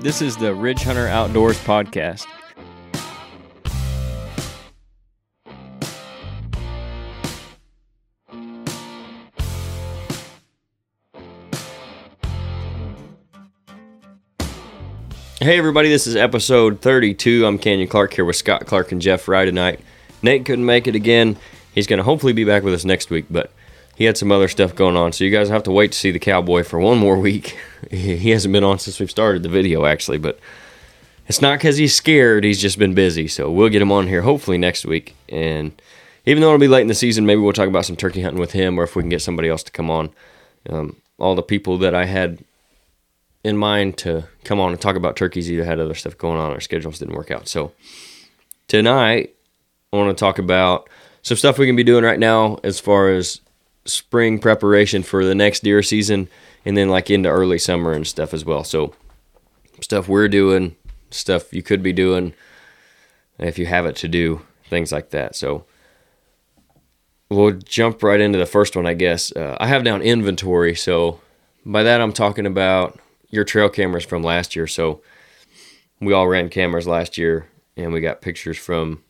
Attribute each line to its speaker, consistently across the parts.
Speaker 1: This is the Ridge Hunter Outdoors podcast. Hey everybody, this is episode 32. I'm Canyon Clark here with Scott Clark and Jeff Rye tonight. Nate couldn't make it again. He's going to hopefully be back with us next week, but he had some other stuff going on. So you guys have to wait to see the cowboy for one more week. He hasn't been on since we've started the video actually, but it's not because he's scared. He's just been busy. So we'll get him on here hopefully next week. And even though it'll be late in the season, maybe we'll talk about some turkey hunting with him, or if we can get somebody else to come on. Um, all the people that I had in mind to come on and talk about turkeys either had other stuff going on, our schedules didn't work out. So tonight, I want to talk about some stuff we can be doing right now as far as spring preparation for the next deer season and then like into early summer and stuff as well. So stuff we're doing, stuff you could be doing if you have it to do, things like that. So we'll jump right into the first one, I guess. Uh, I have down inventory. So by that, I'm talking about your trail cameras from last year. So we all ran cameras last year and we got pictures from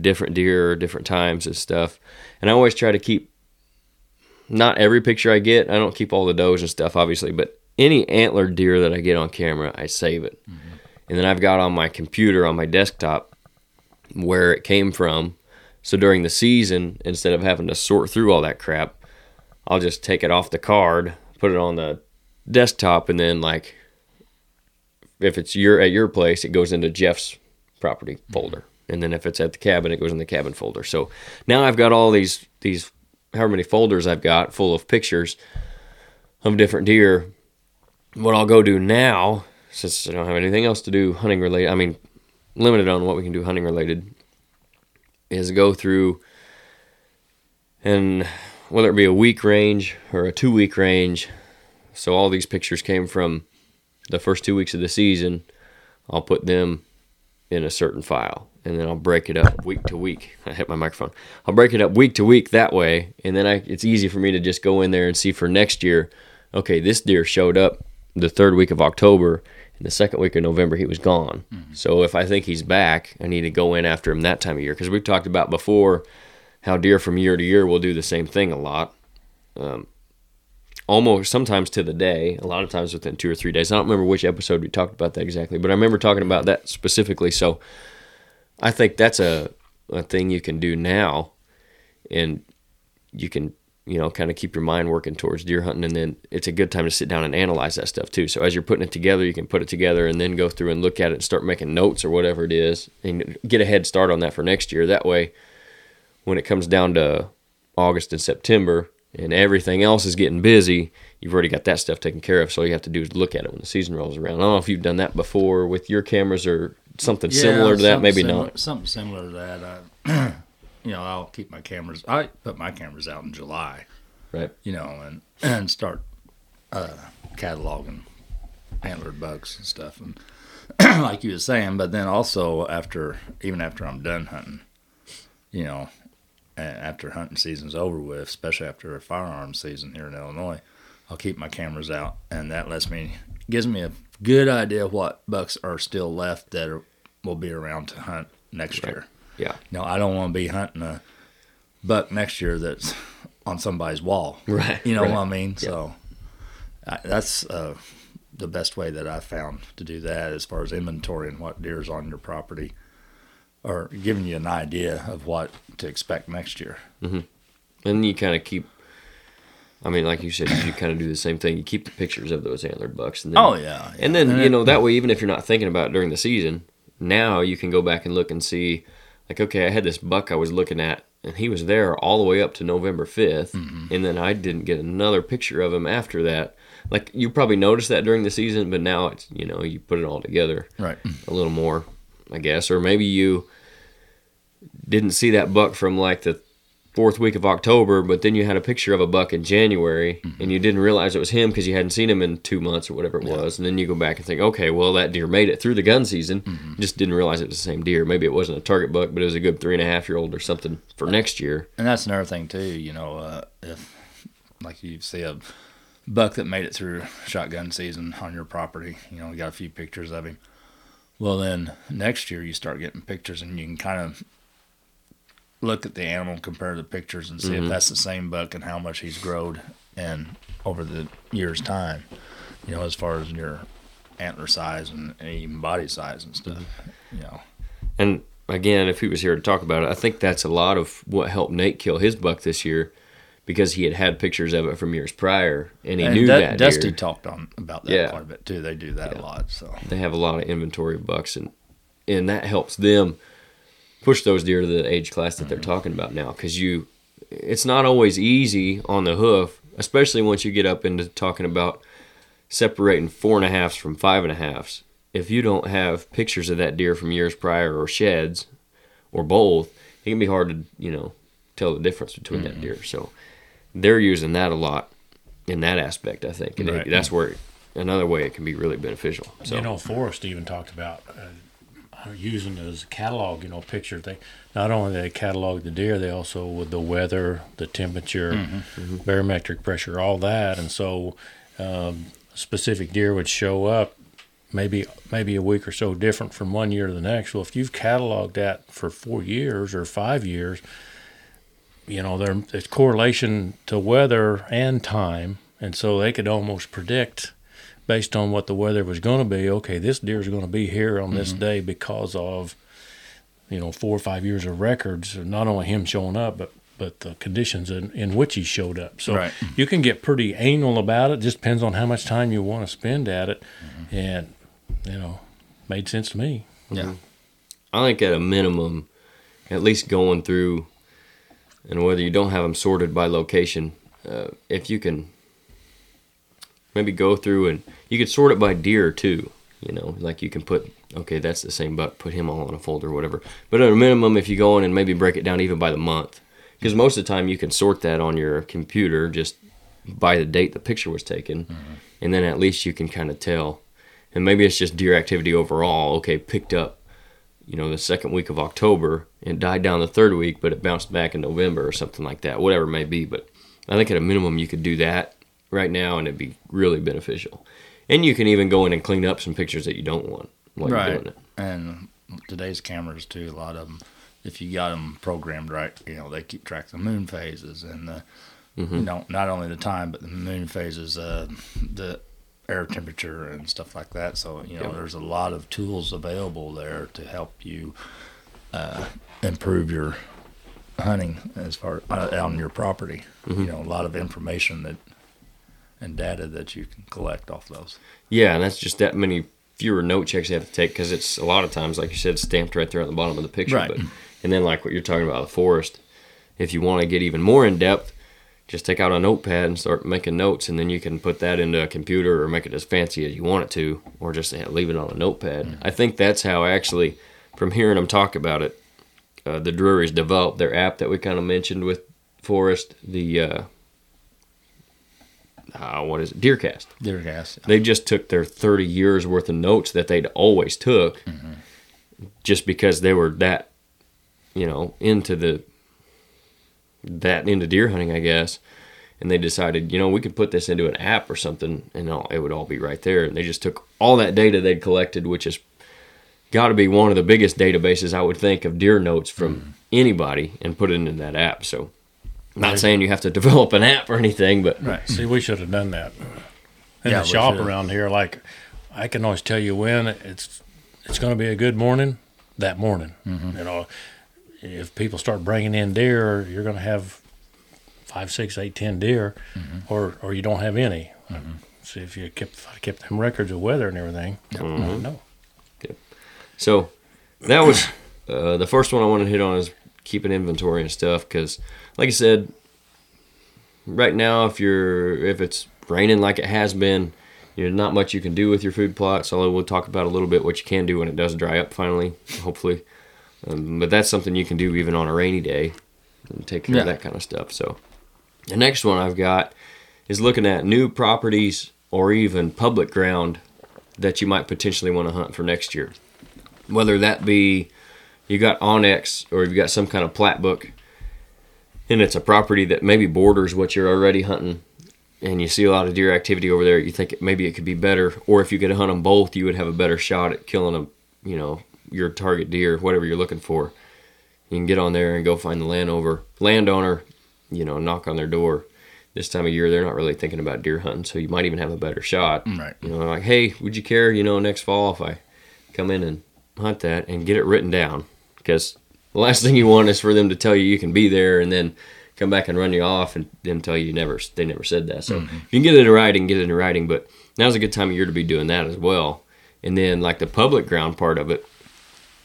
Speaker 1: different deer, different times and stuff. And I always try to keep not every picture I get. I don't keep all the does and stuff, obviously, but any antler deer that I get on camera, I save it. Mm-hmm. And then I've got on my computer on my desktop where it came from. So during the season, instead of having to sort through all that crap, I'll just take it off the card, put it on the desktop, and then like if it's your at your place, it goes into Jeff's property folder, and then if it's at the cabin, it goes in the cabin folder. So now I've got all these these however many folders I've got full of pictures of different deer. What I'll go do now, since I don't have anything else to do hunting related, I mean, limited on what we can do hunting related, is go through and whether it be a week range or a two week range. So all these pictures came from the first two weeks of the season. I'll put them in a certain file and then I'll break it up week to week. I hit my microphone. I'll break it up week to week that way, and then I, it's easy for me to just go in there and see for next year. Okay, this deer showed up the third week of October, and the second week of November he was gone. Mm-hmm. So if I think he's back, I need to go in after him that time of year because we've talked about before how deer from year to year will do the same thing a lot. Um, almost sometimes to the day, a lot of times within two or three days. I don't remember which episode we talked about that exactly, but I remember talking about that specifically. So I think that's a, a thing you can do now, and you can you know kind of keep your mind working towards deer hunting, and then it's a good time to sit down and analyze that stuff too. So as you're putting it together, you can put it together and then go through and look at it and start making notes or whatever it is, and get a head start on that for next year. That way, when it comes down to August and September and everything else is getting busy, you've already got that stuff taken care of. So all you have to do is look at it when the season rolls around. I don't know if you've done that before with your cameras or something yeah, similar to that, maybe
Speaker 2: similar,
Speaker 1: not.
Speaker 2: Something similar to that. I, you know, I'll keep my cameras. I put my cameras out in July,
Speaker 1: right?
Speaker 2: You know, and and start uh, cataloging antlered bucks and stuff, and like you were saying. But then also after, even after I'm done hunting, you know, after hunting season's over with, especially after a firearm season here in Illinois, I'll keep my cameras out, and that lets me gives me a good idea what bucks are still left that are, will be around to hunt next right. year.
Speaker 1: Yeah.
Speaker 2: No, I don't want to be hunting a buck next year that's on somebody's wall.
Speaker 1: Right.
Speaker 2: You know
Speaker 1: right.
Speaker 2: what I mean? Yeah. So I, that's uh, the best way that I found to do that as far as inventorying what deer's on your property or giving you an idea of what to expect next year.
Speaker 1: Mm-hmm. And you kind of keep I mean, like you said, you kind of do the same thing. You keep the pictures of those antlered bucks.
Speaker 2: And then, oh yeah,
Speaker 1: yeah. And then you know that way, even if you're not thinking about it during the season, now you can go back and look and see, like, okay, I had this buck I was looking at, and he was there all the way up to November 5th, mm-hmm. and then I didn't get another picture of him after that. Like you probably noticed that during the season, but now it's you know you put it all together,
Speaker 2: right?
Speaker 1: A little more, I guess, or maybe you didn't see that buck from like the fourth week of October, but then you had a picture of a buck in January mm-hmm. and you didn't realize it was him because you hadn't seen him in two months or whatever it yeah. was. And then you go back and think, okay, well, that deer made it through the gun season. Mm-hmm. Just didn't realize it was the same deer. Maybe it wasn't a target buck, but it was a good three and a half year old or something for next year.
Speaker 2: And that's another thing, too. You know, uh, if like you see a buck that made it through shotgun season on your property. You know, you got a few pictures of him. Well, then next year you start getting pictures, and you can kind of look at the animal, compare the pictures, and see
Speaker 1: Mhm.
Speaker 2: if that's the same buck and how much he's growed and over the year's time. You know, as far as your antler size and, and even body size and stuff. You know,
Speaker 1: And again, if he was here to talk about it, I think that's a lot of what helped Nate kill his buck this year because he had had pictures of it from years prior and he
Speaker 2: and
Speaker 1: knew
Speaker 2: Du-
Speaker 1: that
Speaker 2: Dusty talked on about that
Speaker 1: Yeah.
Speaker 2: quite a bit too. They do that
Speaker 1: Yeah.
Speaker 2: a lot. So
Speaker 1: They have a lot of inventory of bucks and and that helps them push those deer to the age class that they're talking about now because you it's not always easy on the hoof, especially once you get up into talking about separating four and a halves from five and a halves. If you don't have pictures of that deer from years prior or sheds or both, it can be hard to, you know, tell the difference between that deer. So they're using that a lot in that aspect, I think. And it- that's where another way it can be really beneficial. So
Speaker 3: You know, Forrest even talked about uh, using it as a catalog. You know, picture they not only they catalog the deer, they also with the weather, the temperature,
Speaker 2: Mm-hmm.
Speaker 3: barometric pressure, all that, and so um, specific deer would show up. Maybe maybe a week or so different from one year to the next. Well, if you've cataloged that for four years or five years, you know there's correlation to weather and time, and so they could almost predict based on what the weather was going to be. Okay, this deer is going to be here on this mm-hmm. day because of you know four or five years of records. Not only him showing up, but but the conditions in, in which he showed up. So
Speaker 2: Right.
Speaker 3: you can get pretty anal about it. Just depends on how much time you want to spend at it, mm-hmm. and you know, made sense to me.
Speaker 2: yeah, mm-hmm.
Speaker 1: I think at a minimum, at least going through, and whether you don't have them sorted by location, uh, if you can maybe go through and you could sort it by deer too. You know, like you can put okay, that's the same buck, put him all in a folder or whatever. But at a minimum, if you go in and maybe break it down even by the month, because most of the time you can sort that on your computer just by the date the picture was taken, mm-hmm. and then at least you can kind of tell. And maybe it's just deer activity overall. Okay, picked up you know, the second week of October and died down the third week, but it bounced back in November or something like that, whatever it may be. But I think at a minimum you could do that right now and it'd be really beneficial. And you can even go in and clean up some pictures that you don't want while you're doing it.
Speaker 2: And today's cameras too. A lot of them, if you got them programmed right, you know they keep track of the moon phases and the,
Speaker 1: Mm-hmm.
Speaker 2: you know, not only the time but the moon phases, uh, the air temperature and stuff like that. So you know,
Speaker 1: Yep.
Speaker 2: there's a lot of tools available there to help you uh, improve your hunting as far uh, on your property.
Speaker 1: Mm-hmm.
Speaker 2: You know, a lot of information that and data that you can collect off those.
Speaker 1: Yeah, and that's just that many fewer note checks you have to take because it's a lot of times, like you said, stamped right there at the bottom of the picture.
Speaker 2: Right.
Speaker 1: But, and then, like what you're talking about, the Forrest, if you want to get even more in depth, just take out a notepad and start making notes, and then you can put that into a computer or make it as fancy as you want it to, or just leave it on a notepad. I think that's how actually, from hearing them talk about it, uh, the Drurys developed their app that we kind of mentioned with Forrest, the uh, uh, what is it, Deercast.
Speaker 2: Deer gas.
Speaker 1: they just took their 30 years worth of notes that they'd always took just because they were that you know into the that into deer hunting i guess. And they decided you know we could put this into an app or something and all, it would all be right there. And they just took all that data they'd collected which is got to be one of the biggest databases i would think of deer notes from anybody and put it into that app. So not saying you have to develop an app or anything but
Speaker 2: Right.
Speaker 3: See, we should have done that in
Speaker 2: Yeah,
Speaker 3: the shop
Speaker 2: should've.
Speaker 3: around here. Like, I can always tell you when it's it's going to be a good morning. That morning,
Speaker 2: Mm-hmm.
Speaker 3: you know, if people start bringing in deer, you're going to have five, six, eight, ten deer,
Speaker 2: Mm-hmm.
Speaker 3: or or you don't have any. See, if you kept if I kept them records of weather and everything, no. Yep.
Speaker 1: So that was uh, the first one I wanted to hit on is keeping inventory and stuff because, like I said, right now if you're if it's raining like it has been, you know, not much you can do with your food plots. Although we'll talk about a little bit what you can do when it does dry up finally, hopefully. Um, but that's something you can do even on a rainy day and take care of that kind of stuff. So the next one I've got is looking at new properties or even public ground that you might potentially want to hunt for next year whether that be you got onX or you've got some kind of plat book and it's a property that maybe borders what you're already hunting and you see a lot of deer activity over there, you think maybe it could be better. Or if you could hunt them both, you would have a better shot at killing a, you know, your target deer, whatever you're looking for. You can get on there and go find the land landowner, landowner, you know, knock on their door. This time of year, they're not really thinking about deer hunting, so you might even have a better shot.
Speaker 2: Mm, right.
Speaker 1: You know, like, hey, would you care, you know, next fall if I come in and hunt that and get it written down? Because the last thing you want is for them to tell you you can be there and then come back and run you off and then tell you you never they never said that. So mm-hmm. if you can get it in writing, get it in writing. But now's a good time of year to be doing that as well. And then like the public ground part of it,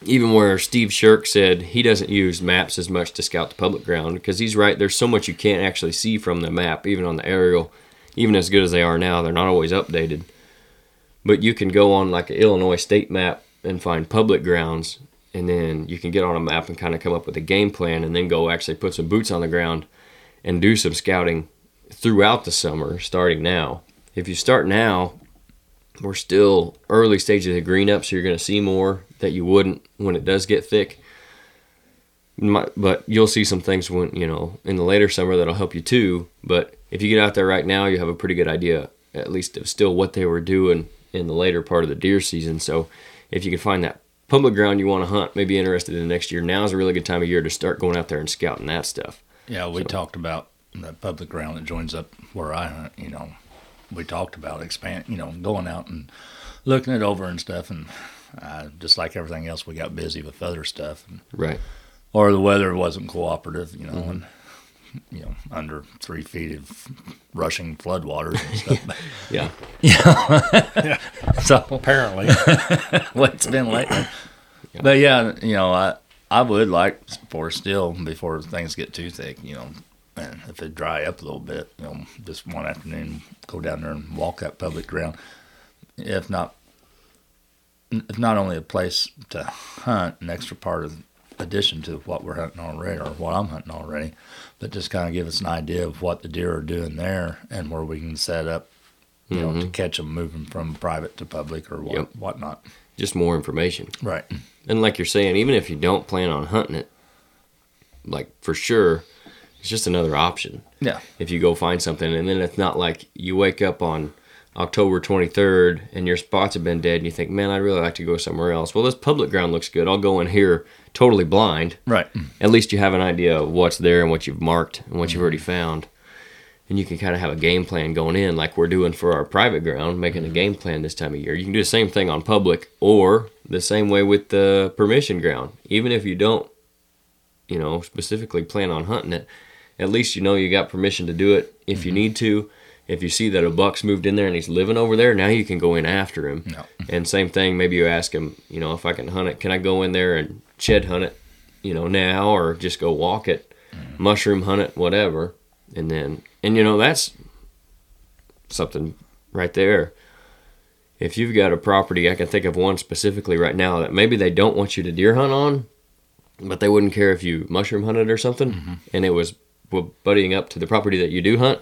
Speaker 1: even where Steve Shirk said he doesn't use maps as much to scout the public ground because he's right. There's so much you can't actually see from the map, even on the aerial, even as good as they are now. They're not always updated. But you can go on like an Illinois state map and find public grounds, and then you can get on a map and kind of come up with a game plan, and then go actually put some boots on the ground and do some scouting throughout the summer, starting now. If you start now, we're still early stages of the green up, so you're going to see more that you wouldn't when it does get thick. But you'll see some things when you know in the later summer that'll help you too. But if you get out there right now, you have a pretty good idea, at least of still what they were doing in the later part of the deer season. So if you can find that public ground you want to hunt, maybe interested in next year, now is a really good time of year to start going out there and scouting that stuff.
Speaker 2: Yeah, we talked about the public ground that joins up where I hunt. You know, we talked about expand. You know, going out and looking it over and stuff. And uh, just like everything else, we got busy with other stuff, and,
Speaker 1: Right.
Speaker 2: or the weather wasn't cooperative. You know, and you know, under three feet of rushing floodwaters and stuff.
Speaker 1: Yeah. yeah.
Speaker 2: so
Speaker 3: Apparently,
Speaker 2: what it's been lately. But yeah, you know, I I would like for still before things get too thick, you know, and if it dry up a little bit, you know, just one afternoon, go down there and walk that public ground. If not, if not only a place to hunt, an extra part of addition to what we're hunting already or what I'm hunting already, but just kind of give us an idea of what the deer are doing there and where we can set up, you know, to mm-hmm. catch them moving from private to public or what,
Speaker 1: Yep.
Speaker 2: whatnot.
Speaker 1: Just more information.
Speaker 2: Right.
Speaker 1: And like you're saying, even if you don't plan on hunting it, like for sure, it's just another option.
Speaker 2: Yeah.
Speaker 1: If you go find something, and then it's not like you wake up on October 23rd and your spots have been dead, and you think, man, I'd really like to go somewhere else. Well, this public ground looks good. I'll go in here totally blind.
Speaker 2: Right.
Speaker 1: At least you have an idea of what's there and what you've marked and what you've already mm-hmm. found. And you can kind of have a game plan going in, like we're doing for our private ground, making a mm-hmm. game plan this time of year. You can do the same thing on public, or the same way with the permission ground. Even if you don't, you know, specifically plan on hunting it, at least you know you got permission to do it if you mm-hmm. need to. If you see that a buck's moved in there and he's living over there, now you can go in after him.
Speaker 2: No.
Speaker 1: And same thing, maybe you ask him, you know, if I can hunt it, can I go in there and shed hunt it, you know, now or just go walk it, mm. mushroom hunt it, whatever. And then, and you know, that's something right there. If you've got a property, I can think of one specifically right now that maybe they don't want you to deer hunt on, but they wouldn't care if you mushroom hunted or something, mm-hmm. and it was bu- buddying up to the property that you do hunt.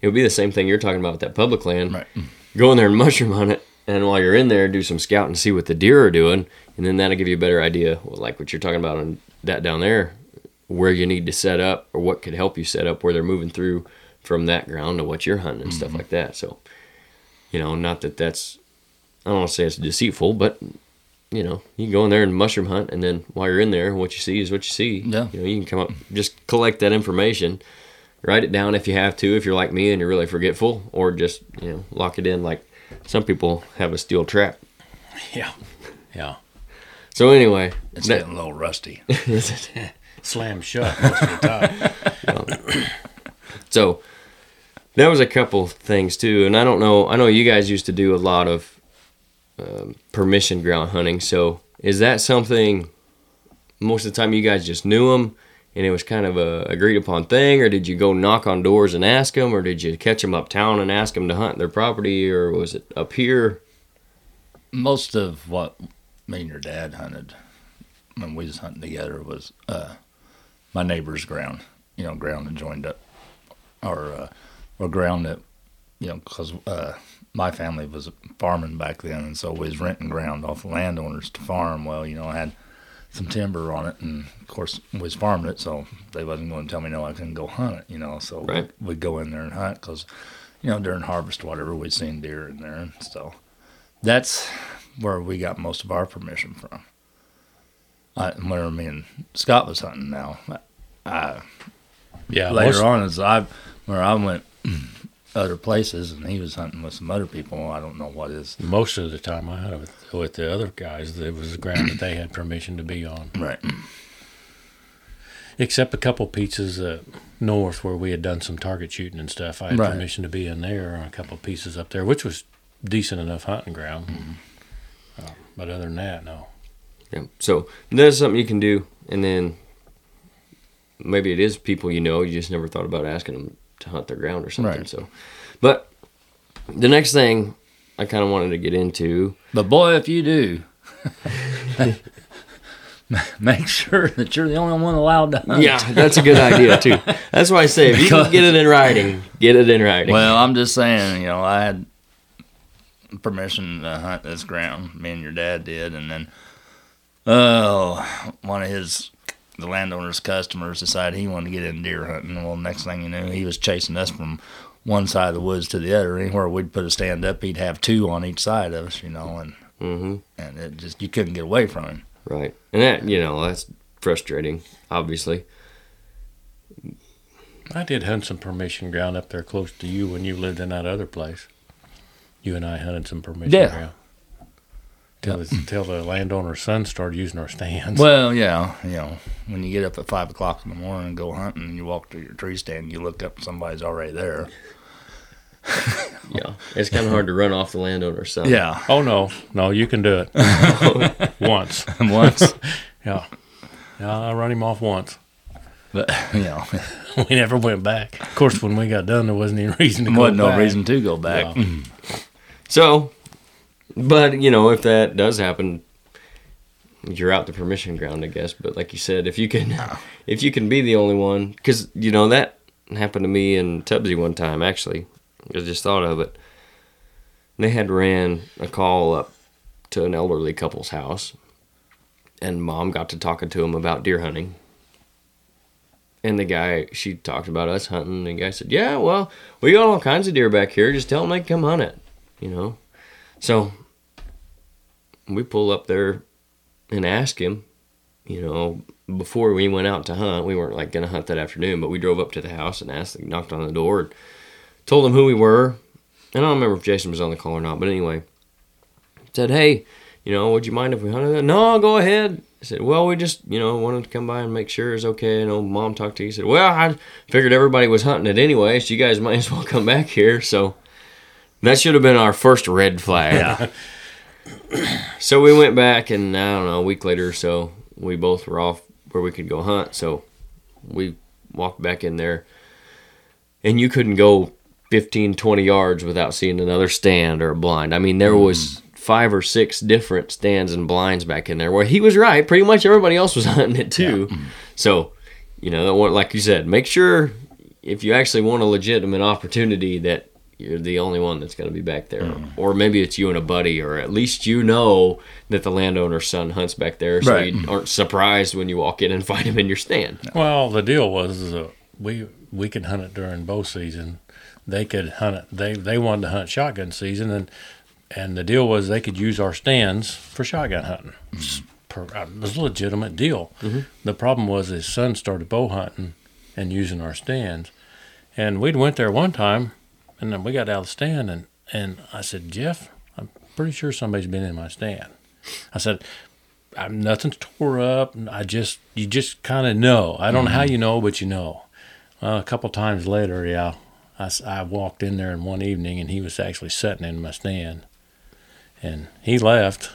Speaker 1: It would be the same thing you're talking about with that public land.
Speaker 2: Right.
Speaker 1: Go in there and mushroom hunt it, and while you're in there, do some scout and see what the deer are doing, and then that'll give you a better idea, well, like what you're talking about on that down there, where you need to set up or what could help you set up where they're moving through from that ground to what you're hunting and stuff mm-hmm. like that. So, you know, not that that's, I don't want to say it's deceitful, but you know, you can go in there and mushroom hunt, and then while you're in there, what you see is what you see.
Speaker 2: Yeah.
Speaker 1: You know, you can come up, just collect that information, write it down if you have to, if you're like me and you're really forgetful, or just you know, lock it in like some people have a steel trap.
Speaker 3: yeah, yeah,
Speaker 1: So anyway,
Speaker 2: It's
Speaker 1: that-
Speaker 2: getting a little rusty.
Speaker 3: is it slam shut most of the time.
Speaker 1: So that was a couple things too, and I don't know. I know you guys used to do a lot of um, permission ground hunting. So is that something most of the time you guys just knew them, and it was kind of a agreed upon thing, or did you go knock on doors and ask them, or did you catch them uptown and ask them to hunt their property, or was it up here?
Speaker 2: Most of what me and your dad hunted when we was hunting together was uh, my neighbor's ground. You know, ground that joined up, or uh, or ground that you know, because uh, my family was farming back then, and so we was renting ground off landowners to farm. Well, you know, I had some timber on it, and of course, we was farming it, so they wasn't going to tell me no, I couldn't go hunt it. You know, so
Speaker 1: Right.
Speaker 2: we'd go in there and hunt because you know, during harvest, whatever, we'd seen deer in there. And so that's where we got most of our permission from. I, where me and Scott was hunting now. I,
Speaker 3: Yeah,
Speaker 2: later
Speaker 3: most-
Speaker 2: on, as I where I went other places and he was hunting with some other people, I don't know what is.
Speaker 3: Most of the time I hunted with, with the other guys, it was the ground that they had permission to be on.
Speaker 2: right.
Speaker 3: Except a couple pieces uh, north where we had done some target shooting and stuff. I had
Speaker 2: Right.
Speaker 3: permission to be in there on a couple pieces up there, which was decent enough hunting ground.
Speaker 2: Mm-hmm.
Speaker 3: Uh, but other than that, no.
Speaker 1: Yeah. So that's something you can do, and then maybe it is people you know. You just never thought about asking them to hunt their ground or something.
Speaker 2: Right.
Speaker 1: So, but the next thing I kind of wanted to get into.
Speaker 2: But boy, if you do, make sure that you're the only one allowed to hunt.
Speaker 1: Yeah, that's a good idea too. That's why I say if you can get it in writing, get it in writing.
Speaker 2: Well, I'm just saying, you know, I had permission to hunt this ground. Me and your dad did, and then, oh, one of his the landowner's customers decided he wanted to get in deer hunting. Well, next thing you knew, he was chasing us from one side of the woods to the other. Anywhere we'd put a stand up, he'd have two on each side of us, you know, and
Speaker 1: hmm
Speaker 2: and it just you couldn't get away from him.
Speaker 1: Right, and that you know that's frustrating. Obviously,
Speaker 3: I did hunt some permission ground up there close to you when you lived in that other place. You and I hunted some permission
Speaker 2: Yeah.
Speaker 3: ground. Till, the, till the landowner's son started using our stands.
Speaker 2: Well, yeah, you know, when you get up at five o'clock in the morning and go hunting, and you walk to your tree stand, you look up, and somebody's already there.
Speaker 1: yeah, it's kind of hard to run off the landowner's son.
Speaker 2: Yeah,
Speaker 3: Oh no, no, you can do it once.
Speaker 2: once,
Speaker 3: Yeah, yeah, I run him off once.
Speaker 2: but you know,
Speaker 3: We never went back. Of course, when we got done, there wasn't any reason to
Speaker 2: there
Speaker 3: go
Speaker 2: wasn't no
Speaker 3: back.
Speaker 2: reason to go back.
Speaker 3: No. Mm-hmm.
Speaker 1: So, but you know, if that does happen, you're out the permission ground, I guess. But like you said, if you can, if you can be the only one, because you know that happened to me and Tubbsy one time. Actually, I just thought of it. They had ran a call up to an elderly couple's house, and mom got to talking to him about deer hunting. And the guy, she talked about us hunting. And the guy said, "Yeah, well, we got all kinds of deer back here. Just tell them they can come hunt it." you know. So we pull up there and ask him, you know, before we went out to hunt. We weren't like gonna hunt that afternoon, but we drove up to the house and asked, knocked on the door, and told him who we were. And I don't remember if Jason was on the call or not, but anyway, said, hey, you know, would you mind if we hunted that? No, go ahead. I said, well, we just, you know, wanted to come by and make sure it's okay. You know, mom talked to you. He said, well, I figured everybody was hunting it anyway, so you guys might as well come back here. So that should have been our first red flag. so we went back, and I don't know, a week later or so, we both were off where we could go hunt. So we walked back in there, and you couldn't go 15, 20 yards without seeing another stand or a blind. I mean, there mm. was five or six different stands and blinds back in there where he was right. Pretty much everybody else was hunting it too. Mm-hmm. So, you know, like you said, make sure if you actually want a legitimate opportunity that you're the only one that's going to be back there. Or maybe it's you and a buddy, or at least you know that the landowner's son hunts back there so
Speaker 2: Right.
Speaker 1: you aren't surprised when you walk in and find him in your stand.
Speaker 3: Well, the deal was uh, we we could hunt it during bow season. They could hunt it. They they wanted to hunt shotgun season, and and the deal was they could use our stands for shotgun hunting. It's per- uh, It was a legitimate deal. The problem was his son started bow hunting and using our stands, and we'd went there one time, and then we got out of the stand, and and I said, Jeff, I'm pretty sure somebody's been in my stand. I said, I'm nothing's tore up. I just you just kind of know. I don't know how mm-hmm. you know, but you know. Well, a couple times later, yeah, I, I walked in there in one evening and he was actually sitting in my stand, and he left.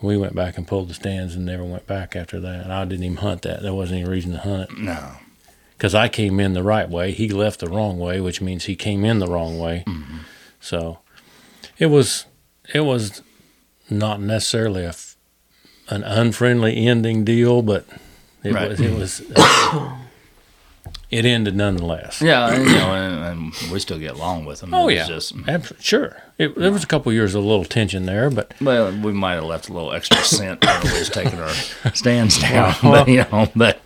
Speaker 3: We went back and pulled the stands and never went back after that. And I didn't even hunt that. There wasn't any reason to hunt
Speaker 2: No,
Speaker 3: because I came in the right way. He left the wrong way, which means he came in the wrong way. Mm-hmm. So it was it was not necessarily a an unfriendly ending deal, but it
Speaker 2: Right.
Speaker 3: was it was it ended nonetheless.
Speaker 2: yeah, and, you know, and, and we still get along with them.
Speaker 3: Oh
Speaker 2: It
Speaker 3: yeah,
Speaker 2: just
Speaker 3: sure. It, there was a couple years of a little tension there, but
Speaker 2: well, we might have left a little extra scent when we was taking our stands down, but you know, but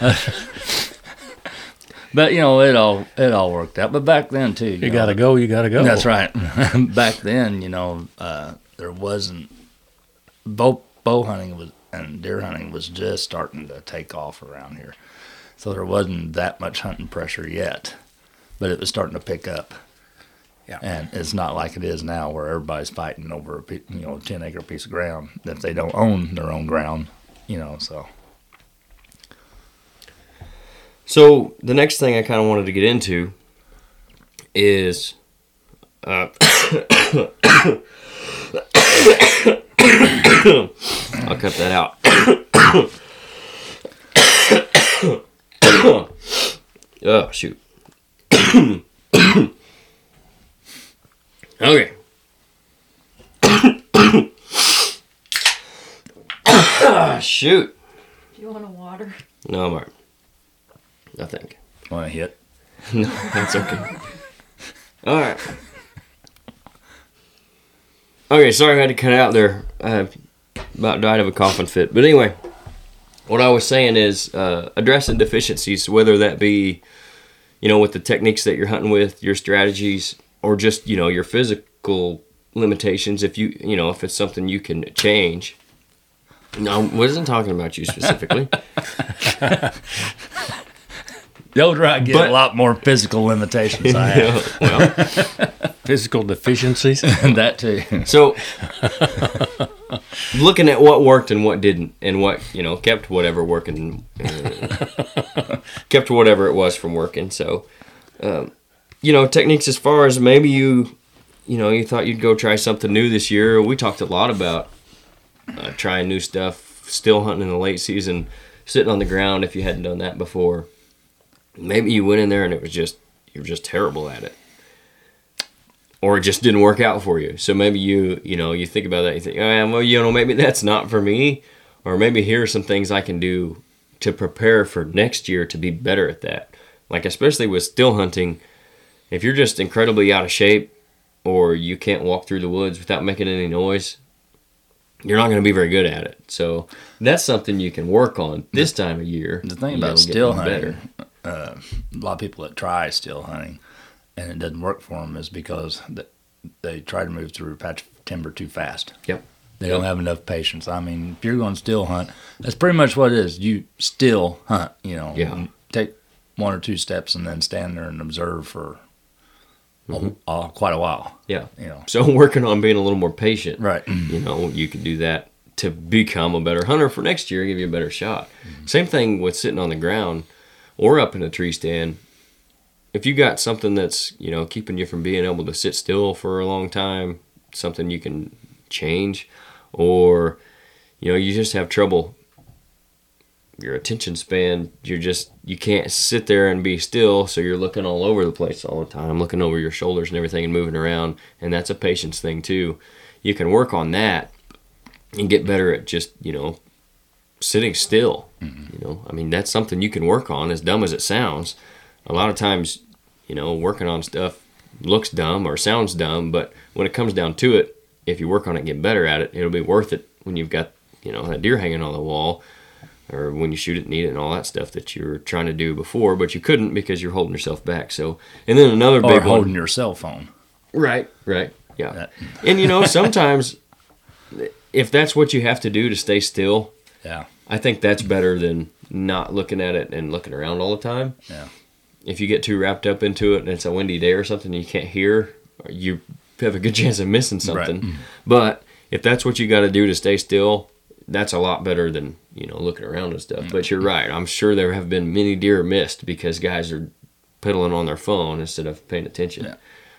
Speaker 2: but you know, it all it all worked out. But back then too,
Speaker 3: You got to go. You got to go.
Speaker 2: That's right. back then, you know, uh, there wasn't bow bow hunting was and deer hunting was just starting to take off around here, so there wasn't that much hunting pressure yet, but it was starting to pick up.
Speaker 3: Yeah.
Speaker 2: And it's not like it is now, where everybody's fighting over a you know ten acre piece of ground that they don't own their own ground, you know. So
Speaker 1: So the next thing I kind of wanted to get into is, uh, I'll cut that out. oh shoot. okay. Ah, shoot.
Speaker 4: Do you want a water?
Speaker 1: No, I'm alright. I think.
Speaker 2: want to hit?
Speaker 1: No, that's okay. All right. Okay, sorry I had to cut out there. I about died of a coughing fit. But anyway, what I was saying is uh, addressing deficiencies, whether that be, you know, with the techniques that you're hunting with, your strategies, or just, you know, your physical limitations. If you, you know, if it's something you can change. No, I wasn't talking about you specifically.
Speaker 2: The older I get,
Speaker 1: But-
Speaker 2: a lot more physical limitations I have.
Speaker 1: Yeah, well,
Speaker 3: Physical deficiencies.
Speaker 2: And that too.
Speaker 1: So, looking at what worked and what didn't, and what you know kept whatever working, uh, kept whatever it was from working. So, um, you know, techniques as far as maybe you, you know, you thought you'd go try something new this year. We talked a lot about uh, trying new stuff, still hunting in the late season, sitting on the ground if you hadn't done that before. Maybe you went in there and it was just you're just terrible at it or it just didn't work out for you. So maybe you, you know, you think about that, you think, oh, well, you know, maybe that's not for me, or maybe here are some things I can do to prepare for next year to be better at that. Like especially with still hunting, if you're just incredibly out of shape, or you can't walk through the woods without making any noise, you're not going to be very good at it. So that's something you can work on this time of year.
Speaker 2: The thing about still hunting, uh, a lot of people that try still hunting and it doesn't work for them is because th- they try to move through a patch of timber too fast.
Speaker 1: Yep.
Speaker 2: They don't have enough patience. I mean, if you're going to still hunt, that's pretty much what it is. You still hunt, you know.
Speaker 1: Yeah.
Speaker 2: Take one or two steps and then stand there and observe for a, uh, quite a while,
Speaker 1: Yeah.
Speaker 2: you know.
Speaker 1: So working on being a little more patient.
Speaker 2: Right.
Speaker 1: you know, you can do that to become a better hunter for next year, give you a better shot. Same thing with sitting on the ground or up in a tree stand. If you got something that's, you know, keeping you from being able to sit still for a long time, something you can change, or, you know, you just have trouble your attention span you're just you can't sit there and be still so you're looking all over the place all the time looking over your shoulders and everything and moving around and that's a patience thing too you can work on that and get better at just you know sitting still mm-hmm. you know i mean that's something you can work on as dumb as it sounds a lot of times you know working on stuff looks dumb or sounds dumb but when it comes down to it if you work on it and get better at it it'll be worth it when you've got you know that deer hanging on the wall or when you shoot it and eat it and all that stuff that you were trying to do before, but you couldn't because you're holding yourself back. So, and then another big
Speaker 2: Or
Speaker 1: big
Speaker 2: holding
Speaker 1: one,
Speaker 2: your cell phone.
Speaker 1: right, right, yeah.
Speaker 2: That-
Speaker 1: And you know, sometimes if that's what you have to do to stay still,
Speaker 2: Yeah.
Speaker 1: I think that's better than not looking at it and looking around all the time.
Speaker 2: Yeah.
Speaker 1: If you get too wrapped up into it and it's a windy day or something, you can't hear, you have a good chance of missing something. Mm-hmm. But if that's what you got to do to stay still, that's a lot better than you know looking around and stuff. But you're right. I'm sure there have been many deer missed because guys are piddling on their phone instead of paying attention.
Speaker 2: Yeah.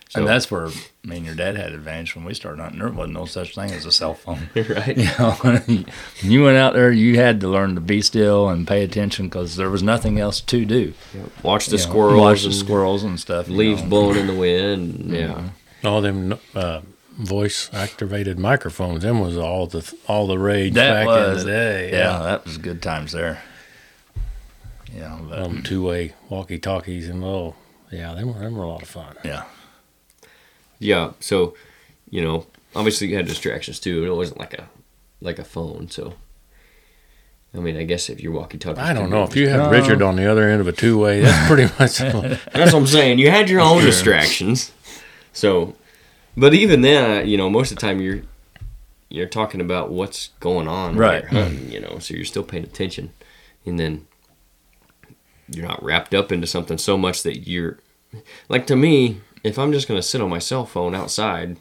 Speaker 1: So,
Speaker 2: and that's where me and your dad had advantage when we started hunting. There wasn't no such thing as a cell phone.
Speaker 1: right.
Speaker 2: You know, when you went out there, you had to learn to be still and pay attention because there was nothing else to do.
Speaker 1: Watch the
Speaker 2: You know,
Speaker 1: squirrels,
Speaker 2: watch the squirrels and stuff.
Speaker 1: leaves
Speaker 2: know.
Speaker 1: blowing in the wind. Yeah.
Speaker 3: All them uh, voice activated microphones. Them was all the all the rage
Speaker 2: That
Speaker 3: back
Speaker 2: was
Speaker 3: in the day.
Speaker 2: Yeah, that was good times there. Yeah, but,
Speaker 3: Um, two way walkie talkies and little. Yeah, them were them were a lot of fun.
Speaker 2: yeah,
Speaker 1: Yeah, so you know, obviously you had distractions too. It wasn't like a like a phone, so I mean, I guess if you're walkie-talkie,
Speaker 3: I don't know if you have Richard on the other end of a two-way. That's pretty much.
Speaker 1: That's what I'm saying. You had your own distractions. So, but even then, you know, most of the time you're you're talking about what's going on,
Speaker 2: Right.
Speaker 1: you're hunting, you know, so you're still paying attention, and then you're not wrapped up into something so much that you're like to me. If I'm just gonna sit on my cell phone outside,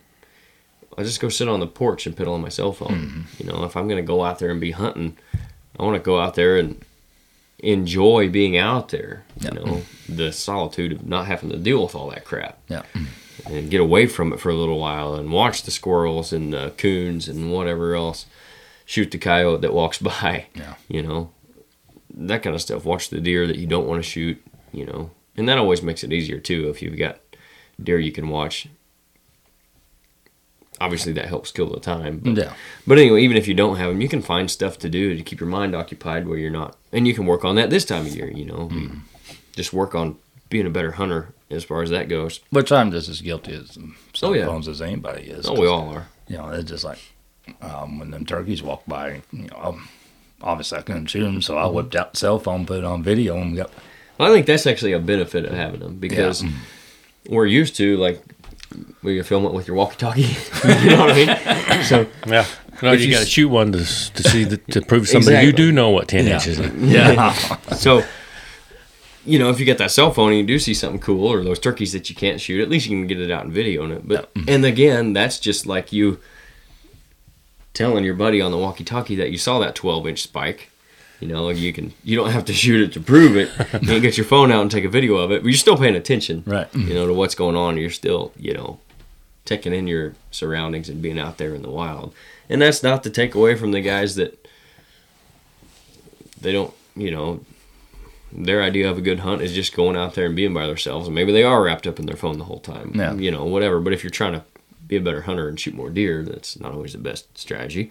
Speaker 1: I just go sit on the porch and piddle on my cell phone. Mm-hmm. You know, if I'm gonna go out there and be hunting, I want to go out there and enjoy being out there. You know, the solitude of not having to deal with all that crap
Speaker 2: Yeah.
Speaker 1: and get away from it for a little while and watch the squirrels and the coons and whatever else. Shoot the coyote that walks by.
Speaker 2: Yeah.
Speaker 1: You know, that kind of stuff. Watch the deer that you don't want to shoot. You know, and that always makes it easier too if you've got deer you can watch. Obviously, that helps kill the time. But,
Speaker 2: Yeah.
Speaker 1: but anyway, even if you don't have them, you can find stuff to do to keep your mind occupied where you're not, and you can work on that this time of year. You know, You just work on being a better hunter as far as that goes.
Speaker 2: Which I'm just as guilty as cell
Speaker 1: Oh, yeah.
Speaker 2: phones as anybody is.
Speaker 1: Oh, we all are.
Speaker 2: You know, it's just like um, when them turkeys walk by. You know, obviously I couldn't shoot them, so I
Speaker 1: Mm-hmm.
Speaker 2: whipped out the cell phone, put it on video, and got
Speaker 1: I think that's actually a benefit of having them because we're used to like we can film it with your walkie-talkie. you know what I mean? So
Speaker 3: yeah. No, you,
Speaker 1: you
Speaker 3: got to
Speaker 1: s-
Speaker 3: shoot one to, to see the, to prove to somebody you do know what ten
Speaker 2: Yeah.
Speaker 3: inches is.
Speaker 2: yeah.
Speaker 1: so you know if you get that cell phone and you do see something cool or those turkeys that you can't shoot, at least you can get it out in video on it. But mm-hmm. and again, that's just like you telling your buddy on the walkie-talkie that you saw that 12-inch spike. You know, you can you don't have to shoot it to prove it. You can get your phone out and take a video of it, but you're still paying attention.
Speaker 2: Right.
Speaker 1: you know, to what's going on. You're still, you know, taking in your surroundings and being out there in the wild. And that's not to take away from the guys that they don't, you know, their idea of a good hunt is just going out there and being by themselves. And maybe they are wrapped up in their phone the whole time.
Speaker 2: Yeah.
Speaker 1: You know, whatever. But if you're trying to be a better hunter and shoot more deer, that's not always the best strategy.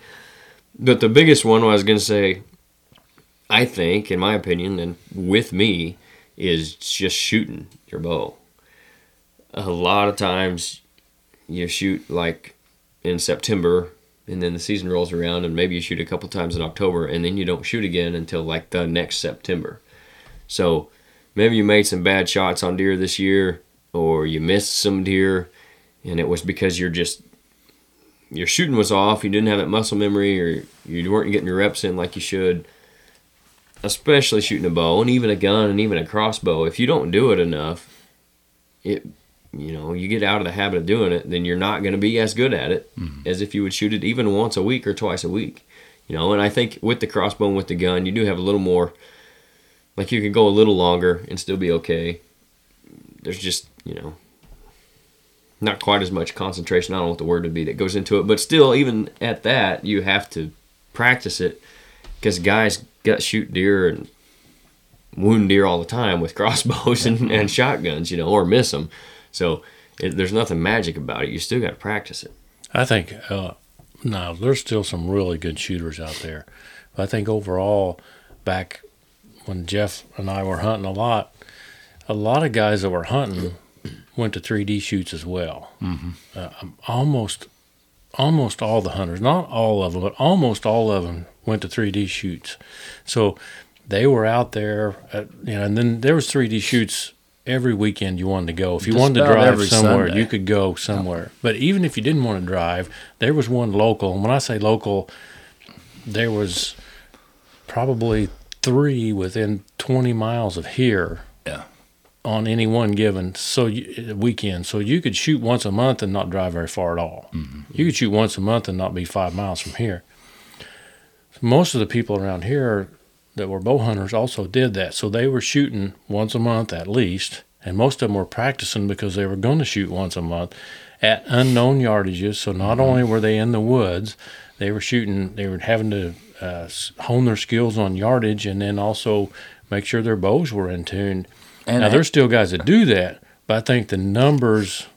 Speaker 1: But the biggest one I was going to say, I think, in my opinion, and with me, is just shooting your bow. A lot of times you shoot like in September and then the season rolls around and maybe you shoot a couple times in October and then you don't shoot again until like the next September. So maybe you made some bad shots on deer this year or you missed some deer and it was because you're just your shooting was off, you didn't have that muscle memory or you weren't getting your reps in like you should especially shooting a bow and even a gun and even a crossbow, if you don't do it enough, it you know, you get out of the habit of doing it, then you're not going to be as good at it mm-hmm. as if you would shoot it even once a week or twice a week. You know, and I think with the crossbow and with the gun, you do have a little more like you could go a little longer and still be okay. There's just, you know, not quite as much concentration, I don't know what the word would be that goes into it, but still even at that, you have to practice it because guys gut shoot deer and wound deer all the time with crossbows and, and shotguns, you know, or miss them. So it, there's nothing magic about it. You still got to practice it.
Speaker 3: I think uh, no, there's still some really good shooters out there. But I think overall, back when Jeff and I were hunting a lot, a lot of guys that were hunting went to 3D shoots as well. Mm-hmm. Uh, um, almost, almost all the hunters, not all of them, but almost all of them went to 3D shoots. So they were out there, at, you know, and then there was 3D shoots every weekend you wanted to go. If you
Speaker 2: Just
Speaker 3: wanted to drive somewhere,
Speaker 2: Sunday.
Speaker 3: you could go somewhere. But even if you didn't want to drive, there was one local. And when I say local, there was probably three within 20 miles of here
Speaker 2: Yeah.
Speaker 3: on any one given so you, uh, weekend. So you could shoot once a month and not drive very far at all. Mm-hmm. You could shoot once a month and not be five miles from here. Most of the people around here that were bow hunters also did that. So they were shooting once a month at least, and most of them were practicing because they were going to shoot once a month at unknown yardages. So not only were they in the woods, they were shooting. They were having to uh, hone their skills on yardage, and then also make sure their bows were in tune.
Speaker 2: And
Speaker 3: now there's still guys that do that, but I think the numbers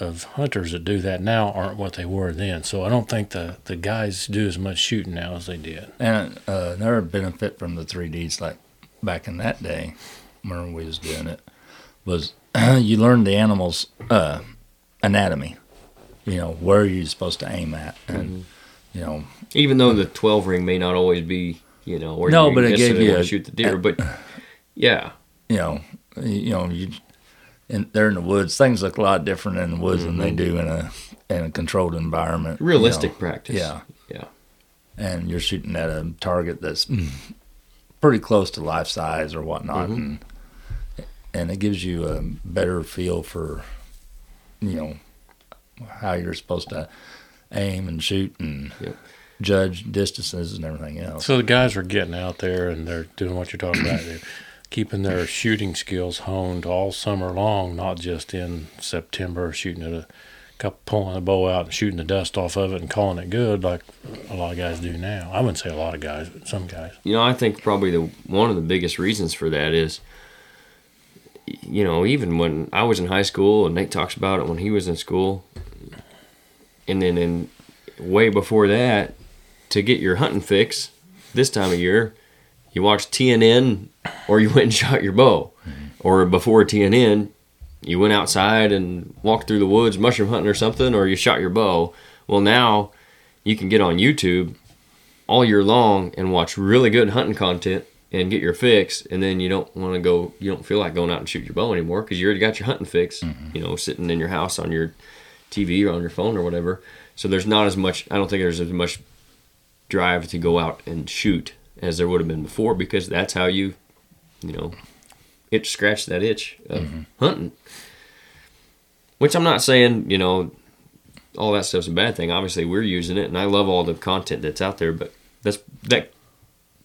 Speaker 3: of hunters that do that now aren't what they were then. So I don't think the, the guys do as much shooting now as they did.
Speaker 2: And uh, another benefit from the 3Ds, like back in that day, when we was doing it, was you learned the animal's uh, anatomy. You know where you're supposed to aim at, and you know,
Speaker 1: Even though the 12 ring may not always be, you know, where
Speaker 2: No,
Speaker 1: you
Speaker 2: but it gave you
Speaker 1: wanna
Speaker 2: a-
Speaker 1: shoot the deer. But yeah,
Speaker 2: you know, you know, you and they're in the woods. Things look a lot different in the woods than they do in a in a controlled environment. you know.
Speaker 1: realistic practice.
Speaker 2: Yeah,
Speaker 1: yeah,
Speaker 2: and you're shooting at a target that's pretty close to life size or whatnot,
Speaker 1: Mhm.
Speaker 2: and and it gives you a better feel for, you know, how you're supposed to aim and shoot and
Speaker 1: Yep.
Speaker 2: judge distances and everything else.
Speaker 3: So the guys are getting out there and they're doing what you're talking about. They're keeping their shooting skills honed all summer long, not just in September shooting at a couple, pulling the bow out and shooting the dust off of it and calling it good like a lot of guys do now. I wouldn't say a lot of guys, but some guys.
Speaker 1: you know, I think probably the one of the biggest reasons for that is, you know, even when I was in high school and Nate talks about it when he was in school, and then in way before that, to get your hunting fix this time of year, you watched TNN or you went and shot your bow, mm-hmm. or before TNN, you went outside and walked through the woods mushroom hunting or something, or you shot your bow. Well, now you can get on YouTube all year long and watch really good hunting content and get your fix and then you don't want to go you don't feel like going out and shoot your bow anymore because you already got your hunting fix mm-hmm. you know sitting in your house on your tv or on your phone or whatever. So there's not as much i don't think there's as much drive to go out and shoot as there would have been before because that's how you you know itch scratch that itch of hunting which i'm not saying you know all that stuff's a bad thing. Obviously, we're using it, and I love all the content that's out there. But that's that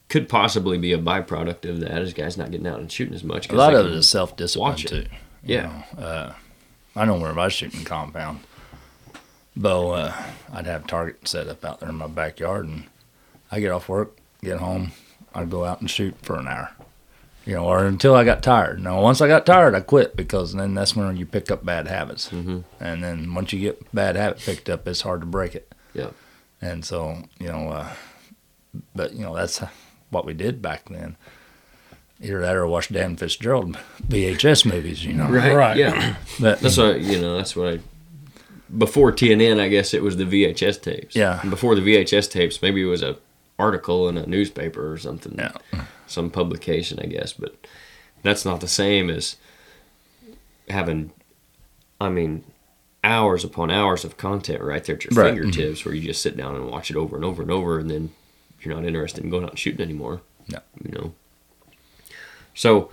Speaker 1: could possibly be a byproduct of that, is guys not getting out and shooting as much.
Speaker 2: A lot of it is self discipline too. you
Speaker 1: Yeah.
Speaker 2: know. uh, I know where I was shooting compound bow, uh, I'd have target set up out there in my backyard, and I get off work, get home, I'd go out and shoot for an hour. You know, or until I got tired. Now, once I got tired, I quit because then that's when you pick up bad habits.
Speaker 1: Mhm.
Speaker 2: And then once you get bad habit picked up, it's hard to break it.
Speaker 1: Yeah.
Speaker 2: And so, you know, uh, but you know that's what we did back then. Either that or watch Dan Fitzgerald VHS movies. You know,
Speaker 1: Right.
Speaker 3: Right.
Speaker 1: Yeah.
Speaker 2: But,
Speaker 1: That's what you know. That's what I. Before TNN, I guess it was the VHS tapes.
Speaker 2: Yeah.
Speaker 1: And Before the VHS tapes, maybe it was a article in a newspaper or something.
Speaker 2: Yeah.
Speaker 1: Some publication, I guess, but that's not the same as having. I mean, hours upon hours of content right there at your
Speaker 2: Right.
Speaker 1: fingertips, where you just sit down and watch it over and over and over, and then you're not interested in going out and shooting anymore.
Speaker 2: No.
Speaker 1: You know. So,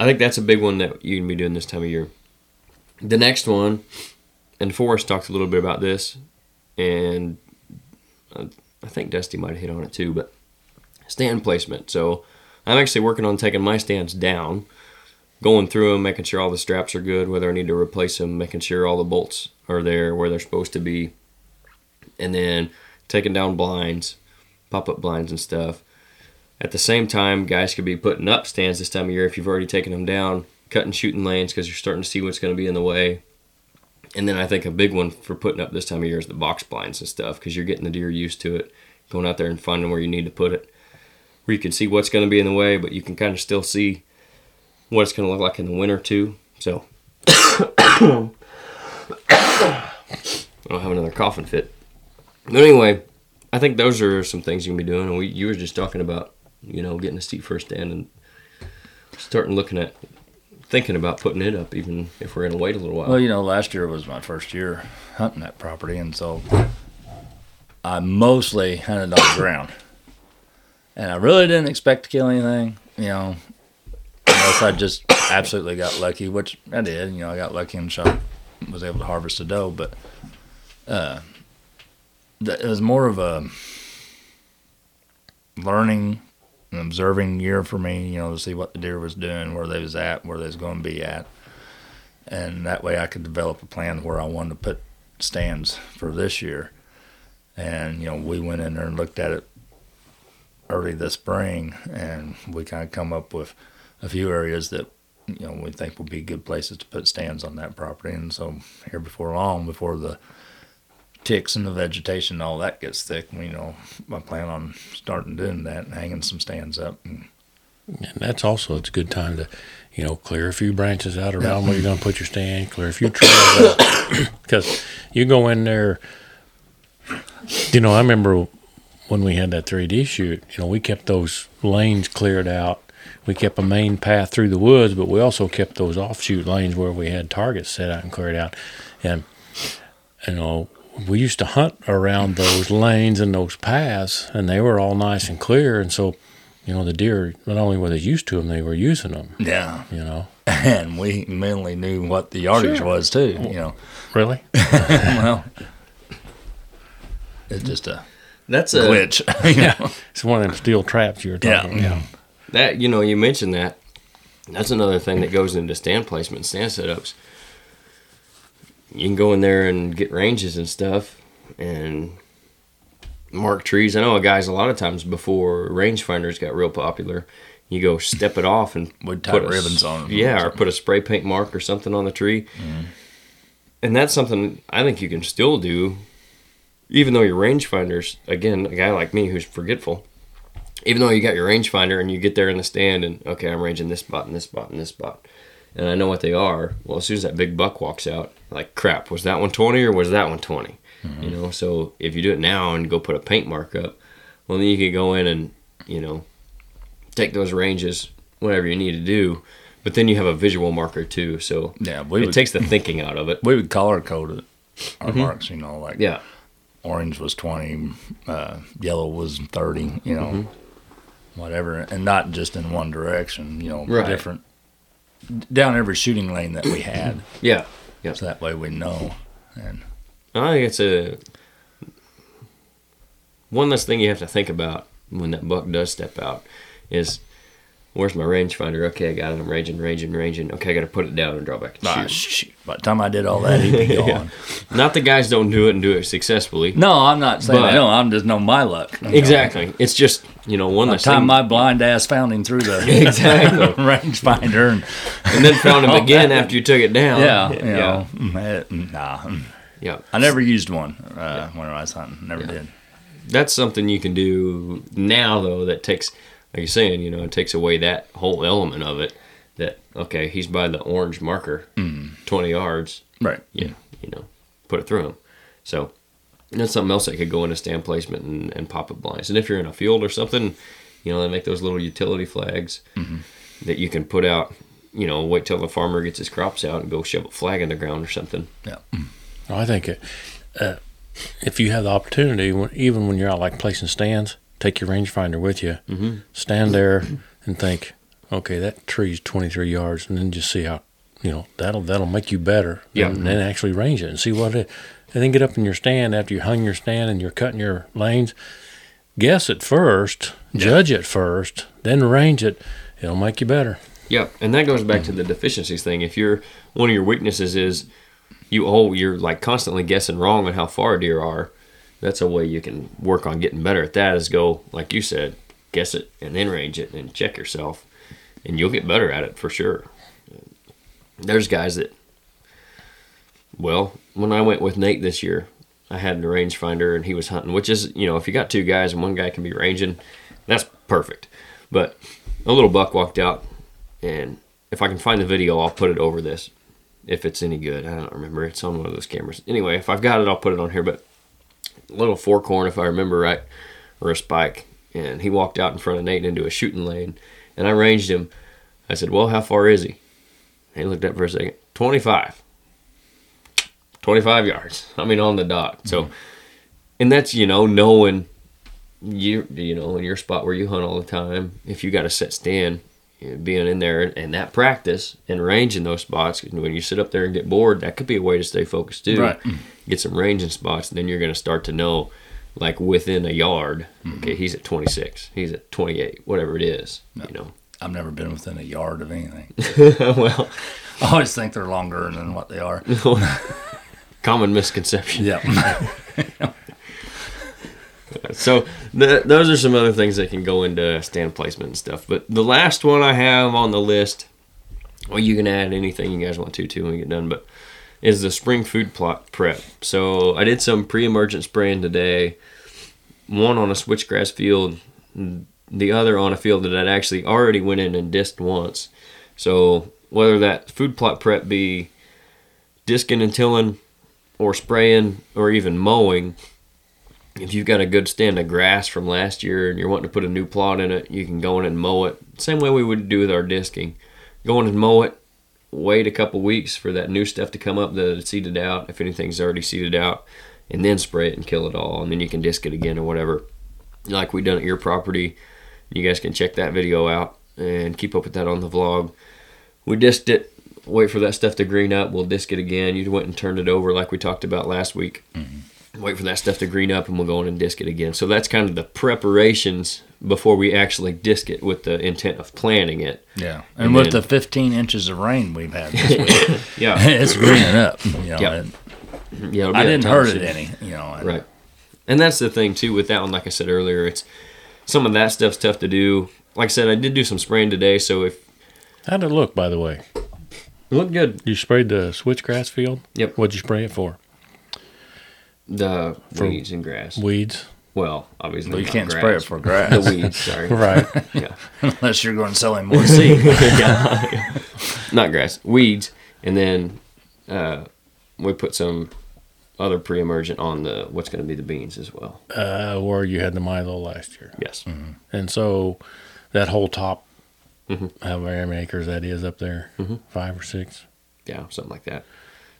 Speaker 1: I think that's a big one that you can be doing this time of year. The next one, and Forrest talked a little bit about this, and uh, I think Dusty might have hit on it too, but stand placement. So I'm actually working on taking my stands down, going through them, making sure all the straps are good, whether I need to replace them, making sure all the bolts are there where they're supposed to be, and then taking down blinds, pop up blinds and stuff. At the same time, guys could be putting up stands this time of year if you've already taken them down, cutting shooting lanes because you're starting to see what's going to be in the way. And then I think a big one for putting up this time of year is the box blinds and stuff because you're getting the deer used to it, going out there and finding where you need to put it, where you can see what's going to be in the way, but you can kind of still see what it's going to look like in the winter too. So I don't have another coughing fit. But anyway, I think those are some things you can be doing. And we, you were just talking about, you know, getting a steep first stand and starting looking at, thinking about putting it up, even if we're going to wait a little while.
Speaker 2: well, you know, last year was my first year hunting that property, and so I mostly hunted on the ground, and I really didn't expect to kill anything. You know, unless I just absolutely got lucky, which I did. You know, I got lucky and shot, was able to harvest a doe, but uh, it was more of a learning and observing year for me. You know, to see what the deer was doing, where they was at, where they was going to be at, and that way I could develop a plan where I wanted to put stands for this year. And you know, we went in there and looked at it early this spring, and we kind of come up with a few areas that you know we think will be good places to put stands on that property. And so here before long, before the ticks and the vegetation and all that gets thick, you know, I plan on starting doing that and hanging some stands up. And
Speaker 3: And that's also it's a good time to, you know, clear a few branches out around where you're going to put your stand, clear a few trails out, because you go in there. You know, I remember when we had that 3D shoot, you know, we kept those lanes cleared out. We kept a main path through the woods, but we also kept those offshoot lanes where we had targets set out and cleared out. And you know, we used to hunt around those lanes and those paths, and they were all nice and clear. And so, you know, the deer not only were they used to them, they were using them.
Speaker 2: Yeah.
Speaker 3: You know,
Speaker 2: And we mainly knew what the yardage
Speaker 3: Sure.
Speaker 2: was too. You know,
Speaker 3: really.
Speaker 2: well, it's just a
Speaker 1: That's a
Speaker 2: glitch. you know?
Speaker 3: It's one of them steel traps you were talking about.
Speaker 2: Yeah.
Speaker 3: about.
Speaker 1: that you know you mentioned that. That's another thing that goes into stand placement, and stand setups. You can go in there and get ranges and stuff, and mark trees. I know guys a lot of times before rangefinders got real popular, you go step it off and
Speaker 2: Would
Speaker 1: put a
Speaker 2: ribbons
Speaker 1: s-
Speaker 2: on or
Speaker 1: Yeah, or put a spray paint mark or something on the tree. Mm-hmm. And that's something I think you can still do, even though your rangefinders, again, a guy like me who's forgetful, even though you got your rangefinder and you get there in the stand and okay, I'm ranging this spot and this spot and this spot, and I know what they are. Well, as soon as that big buck walks out, like crap, was that one 20 or was that one 20? You know, so if you do it now and go put a paint mark up, well, then you can go in and you know take those ranges, whatever you need to do. But then you have a visual marker too, so
Speaker 2: Yeah, we
Speaker 1: it
Speaker 2: would,
Speaker 1: takes the thinking out of it.
Speaker 2: we would color code it. Our marks, you know, like
Speaker 1: Mm-hmm. Yeah,
Speaker 2: orange was 20, uh, yellow was 30, you know,
Speaker 1: Mm-hmm.
Speaker 2: whatever. And not just in one direction, you know,
Speaker 1: Right.
Speaker 2: different, down every shooting lane that we had.
Speaker 1: yeah.
Speaker 2: so that way we know. And
Speaker 1: I think it's a one less thing you have to think about when that buck does step out is where's my rangefinder? Okay, I got it. I'm ranging, ranging, ranging. Okay, I got to put it down and draw back and
Speaker 2: ah,
Speaker 1: shoot.
Speaker 2: by the time I did all that, he'd be gone.
Speaker 1: Not the guys don't do it and do it successfully.
Speaker 2: No, I'm not saying I. I'm just know my luck. you know.
Speaker 1: Exactly. It's just you know one
Speaker 2: By the time
Speaker 1: thing.
Speaker 2: my blind ass found him through the
Speaker 1: Exactly.
Speaker 2: rangefinder, and
Speaker 1: and then found him again after you took it down.
Speaker 2: yeah,
Speaker 1: yeah,
Speaker 2: know, mm, eh, nah, mm.
Speaker 1: yeah.
Speaker 2: I never used one uh, when I was hunting. Never did.
Speaker 1: That's something you can do now though. That takes, like you're saying, you know, it takes away that whole element of it. That okay, he's by the orange marker, twenty yards.
Speaker 2: Right.
Speaker 1: yeah, you know, put it through them. So that's something else that could go into stand placement and, and pop up blinds. And if you're in a field or something, you know, they make those little utility flags that you can put out. You know, wait till the farmer gets his crops out and go shove a flag in the ground or something.
Speaker 2: Yeah.
Speaker 3: I think it, uh, if you have the opportunity, even when you're out like placing stands, take your rangefinder with you, mm-hmm. stand there and think, okay, that tree's 23 yards, and then just see how, you know, that'll that'll make you better.
Speaker 1: Yeah.
Speaker 3: And then actually range it and see what it. And then get up in your stand after you hung your stand and you're cutting your lanes. Guess it first, judge it first, then range it. It'll make you better.
Speaker 1: Yeah, and that goes back to the deficiencies thing. If you're one of your weaknesses is you oh you're like constantly guessing wrong on how far deer are, that's a way you can work on getting better at that. Is go like you said, guess it and then range it and check yourself, and you'll get better at it for sure. There's guys that, well, when I went with Nate this year, I had the rangefinder and he was hunting, which is you know if you got two guys and one guy can be ranging, that's perfect. But a little buck walked out and if I can find the video, I'll put it over this. If it's any good, I don't remember. It's on one of those cameras. Anyway, if I've got it, I'll put it on here. But a little fork horn, if I remember right, or a spike, and he walked out in front of Nate into a shooting lane, and I ranged him. I said, "Well, how far is he?" He looked up for a second. Twenty-five. Twenty-five yards. I mean, on the dot. So, mm-hmm. and that's you know knowing you you know in your spot where you hunt all the time. If you got a set stand, being in there and that practice and ranging those spots. When you sit up there and get bored, that could be a way to stay focused too.
Speaker 2: Right.
Speaker 1: Get some ranging spots, and then you're going to start to know, like within a yard. Mm-hmm. Okay, he's at 26. He's at 28. Whatever it is, you know.
Speaker 2: I've never been within a yard of anything.
Speaker 1: well,
Speaker 2: I always think they're longer than what they are.
Speaker 1: common misconception.
Speaker 2: Yeah.
Speaker 1: So th- those are some other things that can go into stand placement and stuff. But the last one I have on the list, well, you can add anything you guys want to too when we get done, but is the spring food plot prep. So I did some pre-emergent spraying today. One on a switchgrass field, the other on a field that I'd actually already went in and disked once. So whether that food plot prep be disking and tilling, or spraying, or even mowing, if you've got a good stand of grass from last year and you're wanting to put a new plot in it, you can go in and mow it. Same way we would do with our disking. Go in and mow it, wait a couple weeks for that new stuff to come up that it's seeded out, if anything's already seeded out, and then spray it and kill it all. And then you can disc it again or whatever. Like we done at your property. You guys can check that video out and keep up with that on the vlog. We disked it, wait for that stuff to green up. We'll disc it again. You went and turned it over like we talked about last week. Mm-hmm. Wait for that stuff to green up and we'll go in and disc it again. So that's kind of the preparations before we actually disc it with the intent of planting it.
Speaker 2: Yeah, and,
Speaker 1: And
Speaker 2: with
Speaker 1: then-
Speaker 2: the 15 inches of rain we've had this week,
Speaker 1: Yeah.
Speaker 2: it's greening up. You know,
Speaker 1: Yeah.
Speaker 2: and
Speaker 1: yeah
Speaker 2: I didn't hurt
Speaker 1: soon.
Speaker 2: it any. You know, and-
Speaker 1: Right. And that's the thing too with that one, like I said earlier, it's some of that stuff's tough to do. Like I said, I did do some spraying today, so if
Speaker 3: How'd it look, by the way?
Speaker 1: it looked good.
Speaker 3: You sprayed the switchgrass field?
Speaker 1: Yep.
Speaker 3: What'd you spray it for?
Speaker 1: The
Speaker 3: For-
Speaker 1: weeds and grass.
Speaker 3: Weeds?
Speaker 1: Well, obviously
Speaker 2: Well, you can't
Speaker 1: grass.
Speaker 2: spray it for grass
Speaker 1: the weeds. Sorry.
Speaker 3: Right.
Speaker 1: Yeah.
Speaker 2: unless you're going to sell him more
Speaker 1: See,
Speaker 2: seed.
Speaker 1: Yeah. not grass, weeds, and then uh, we put some other pre-emergent on the what's going to be the beans as well.
Speaker 3: uh, where you had the Milo last year.
Speaker 1: Yes.
Speaker 3: And so that whole top,
Speaker 1: Mhm.
Speaker 3: however many acres that is up there,
Speaker 1: Mhm.
Speaker 3: five or six.
Speaker 1: Yeah, something like that.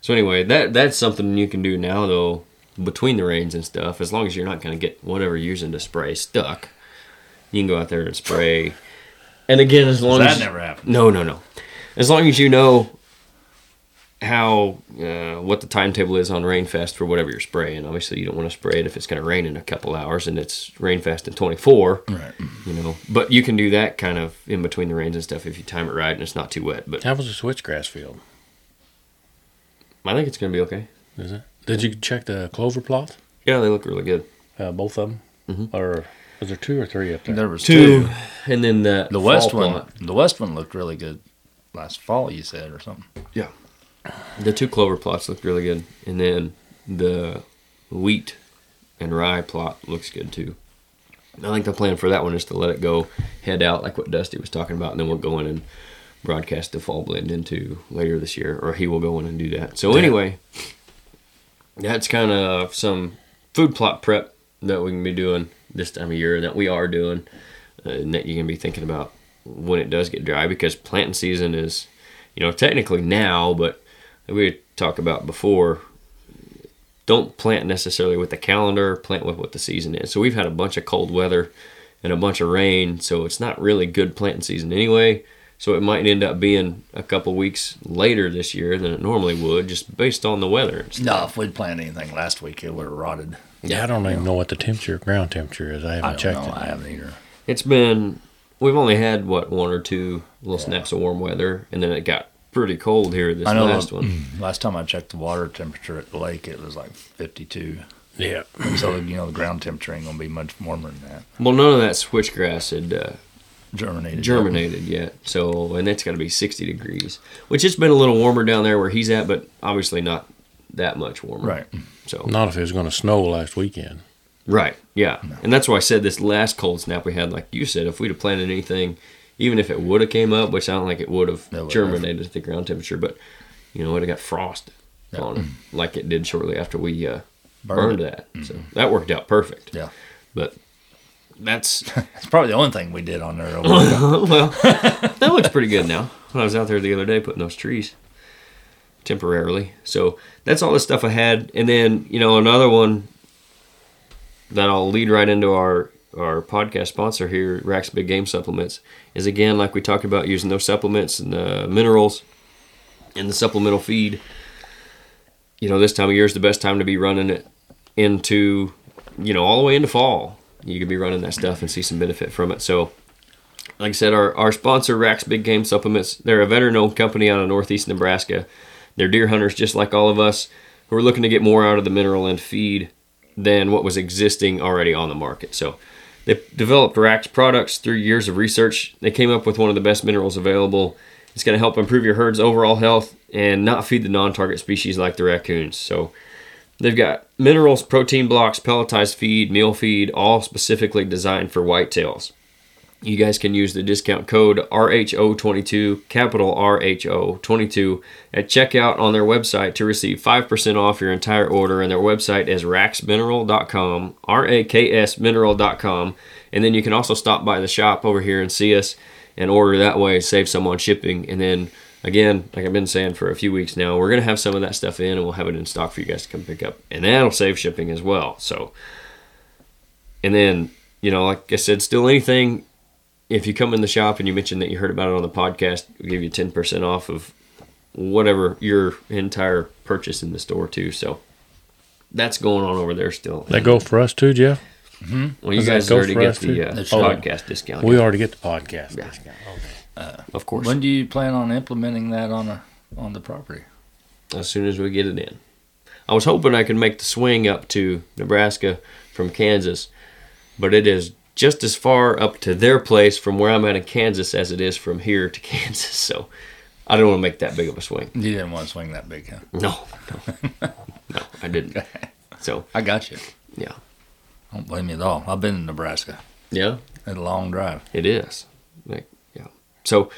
Speaker 1: So anyway, that that's something you can do now though between the rains and stuff. As long as you're not going to get whatever you're using to spray stuck, you can go out there and spray. And again, as long
Speaker 2: that
Speaker 1: as that
Speaker 2: never happened.
Speaker 1: no, no, no. As long as you know how uh, what the timetable is on Rainfast for whatever you're spraying. Obviously, you don't want to spray it if it's going to rain in a couple hours and it's Rainfast in 24.
Speaker 2: Right.
Speaker 1: You know, but you can do that kind of in between the rains and stuff if you time it right and it's not too wet. But
Speaker 3: How was the switchgrass field?
Speaker 1: I think it's going to be okay.
Speaker 3: Is it? Did you check the clover plot?
Speaker 1: Yeah, they look really good.
Speaker 3: Uh, both of them?
Speaker 1: Mhm.
Speaker 3: Or was there two or three up there?
Speaker 2: There was
Speaker 1: Two,
Speaker 2: two.
Speaker 1: and then the
Speaker 2: The west
Speaker 1: fall
Speaker 2: one,
Speaker 1: plot.
Speaker 2: the west one looked really good last fall. You said or something.
Speaker 1: Yeah, the two clover plots looked really good, and then the wheat and rye plot looks good too. I think the plan for that one is to let it go head out like what Dusty was talking about, and then we'll go in and broadcast the fall blend into later this year, or he will go in and do that. So anyway, that's kind of some food plot prep that we can be doing this time of year that we are doing, uh, and that you can be thinking about when it does get dry because planting season is, you know, technically now, but we talked about before. Don't plant necessarily with the calendar. Plant with what the season is. So we've had a bunch of cold weather and a bunch of rain, so it's not really good planting season anyway. So it might end up being a couple weeks later this year than it normally would, just based on the weather.
Speaker 2: No, if we'd planted anything last week, it would have rotted.
Speaker 3: yeah, I don't even know what the temperature, ground temperature is. I haven't
Speaker 2: I don't
Speaker 3: checked
Speaker 2: know.
Speaker 3: it.
Speaker 2: I haven't either.
Speaker 1: It's been we've only had what one or two little snaps of warm weather, and then it got pretty cold here this
Speaker 2: I know.
Speaker 1: last one.
Speaker 2: Last time I checked the water temperature at the lake, it was like 52.
Speaker 3: Yeah.
Speaker 2: so you know the ground temperature ain't gonna be much warmer than that.
Speaker 1: Well, none of that switchgrass had uh,
Speaker 2: Germinated.
Speaker 1: germinated yet, so and it's got to be 60 degrees, which it's been a little warmer down there where he's at, but obviously not that much warmer.
Speaker 2: Right.
Speaker 1: So
Speaker 3: Not if it was going to snow last weekend.
Speaker 1: right, yeah, and that's why I said this last cold snap we had, like you said, if we'd have planted anything, even if it would have came up, which I don't think it would have
Speaker 2: It would've.
Speaker 1: germinated at the ground temperature, but you know it would have got frost
Speaker 2: Yeah.
Speaker 1: on it, like it did shortly after we uh,
Speaker 2: Burned
Speaker 1: burned,
Speaker 2: it.
Speaker 1: that. So that worked out perfect.
Speaker 2: Yeah.
Speaker 1: But that's
Speaker 2: It's probably the only thing we did on there. There.
Speaker 1: well, that looks pretty good now. When I was out there the other day putting those trees temporarily. So that's all the stuff I had. And then, you know, another one that I'll lead right into our our podcast sponsor here, Rack's Big Game Supplements, is again like we talked about using those supplements and the minerals and the supplemental feed. You know, this time of year is the best time to be running it into, you know, all the way into fall. You could be running that stuff and see some benefit from it. So like I said, our, our sponsor, Rack's Big Game Supplements, they're a veteran owned company out of northeast Nebraska. They're deer hunters just like all of us who are looking to get more out of the mineral and feed than what was existing already on the market. So they developed Rack's products through years of research. They came up with one of the best minerals available. It's going to help improve your herd's overall health and not feed the non target species like the raccoons. So They've got minerals, protein blocks, pelletized feed, meal feed, all specifically designed for whitetails. you guys can use the discount code RHO22, capital RHO22, at checkout on their website to receive 5% off your entire order. And their website is raksmineral.com, R A K S mineral.com. And then you can also stop by the shop over here and see us and order that way, save some on shipping. And then again, like I've been saying for a few weeks now, we're going to have some of that stuff in and we'll have it in stock for you guys to come pick up. And that'll save shipping as well. So, and then, you know, like I said, still anything if you come in the shop and you mention that you heard about it on the podcast, we'll give you 10% off of whatever your entire purchase in the store too. So that's going on over there still.
Speaker 3: That go for us too, Jeff?
Speaker 1: well, you
Speaker 3: does
Speaker 1: guys already get the uh,
Speaker 2: That's
Speaker 1: podcast discount.
Speaker 3: We already get the podcast.
Speaker 1: Yeah.
Speaker 3: discount.
Speaker 1: Uh, of course.
Speaker 2: When do you plan on implementing that on a on the property?
Speaker 1: as soon as we get it in. I was hoping I could make the swing up to Nebraska from Kansas, but it is just as far up to their place from where I'm at in Kansas as it is from here to Kansas. So I don't want to make that big of a swing.
Speaker 2: You didn't want to swing that big, huh?
Speaker 1: No, no, no, I didn't. So
Speaker 2: I got you.
Speaker 1: yeah,
Speaker 2: Don't blame me at all. I've been in Nebraska.
Speaker 1: yeah,
Speaker 2: Had a long drive.
Speaker 1: it is. Like. So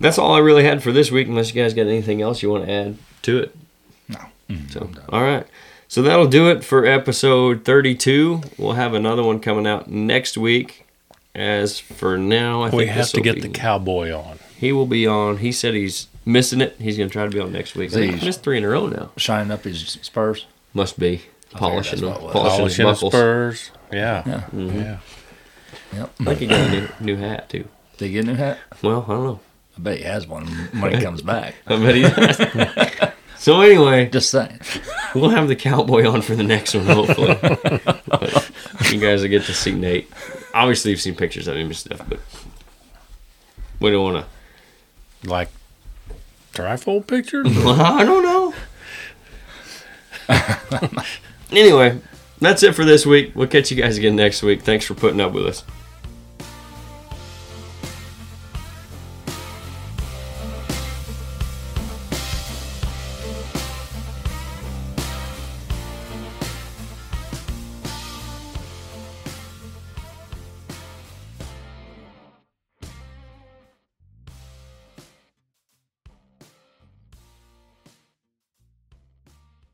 Speaker 1: that's all I really had for this week. Unless you guys got anything else you want to add to it.
Speaker 2: No. Mm-hmm.
Speaker 1: So, all right. So that'll do it for episode 32. We'll have another one coming out next week. As for now, I
Speaker 3: We
Speaker 1: think
Speaker 3: have to get
Speaker 1: be-
Speaker 3: the cowboy on.
Speaker 1: He will be on. He said he's missing it. He's going to try to be on next week. I think he's missed three in a row now.
Speaker 2: Shining up his spurs.
Speaker 1: Must be polishing
Speaker 2: figured
Speaker 1: them.
Speaker 2: that's what it
Speaker 1: Polishing,
Speaker 2: was.
Speaker 1: his
Speaker 3: Polishing the spurs. Yeah.
Speaker 2: Yeah.
Speaker 3: Yeah. Mm-hmm.
Speaker 2: Yep.
Speaker 1: I think he got a new, new hat too.
Speaker 2: Did he get a new hat?
Speaker 1: Well, I don't know.
Speaker 2: I bet he has one when he comes back.
Speaker 1: I bet he does. so anyway,
Speaker 2: Just saying.
Speaker 1: we'll have the cowboy on for the next one, hopefully. But you guys will get to see Nate. Obviously, you've seen pictures of him and stuff, but we don't want to.
Speaker 3: Like trifold pictures?
Speaker 1: I don't know. anyway, that's it for this week. We'll catch you guys again next week. Thanks for putting up with us.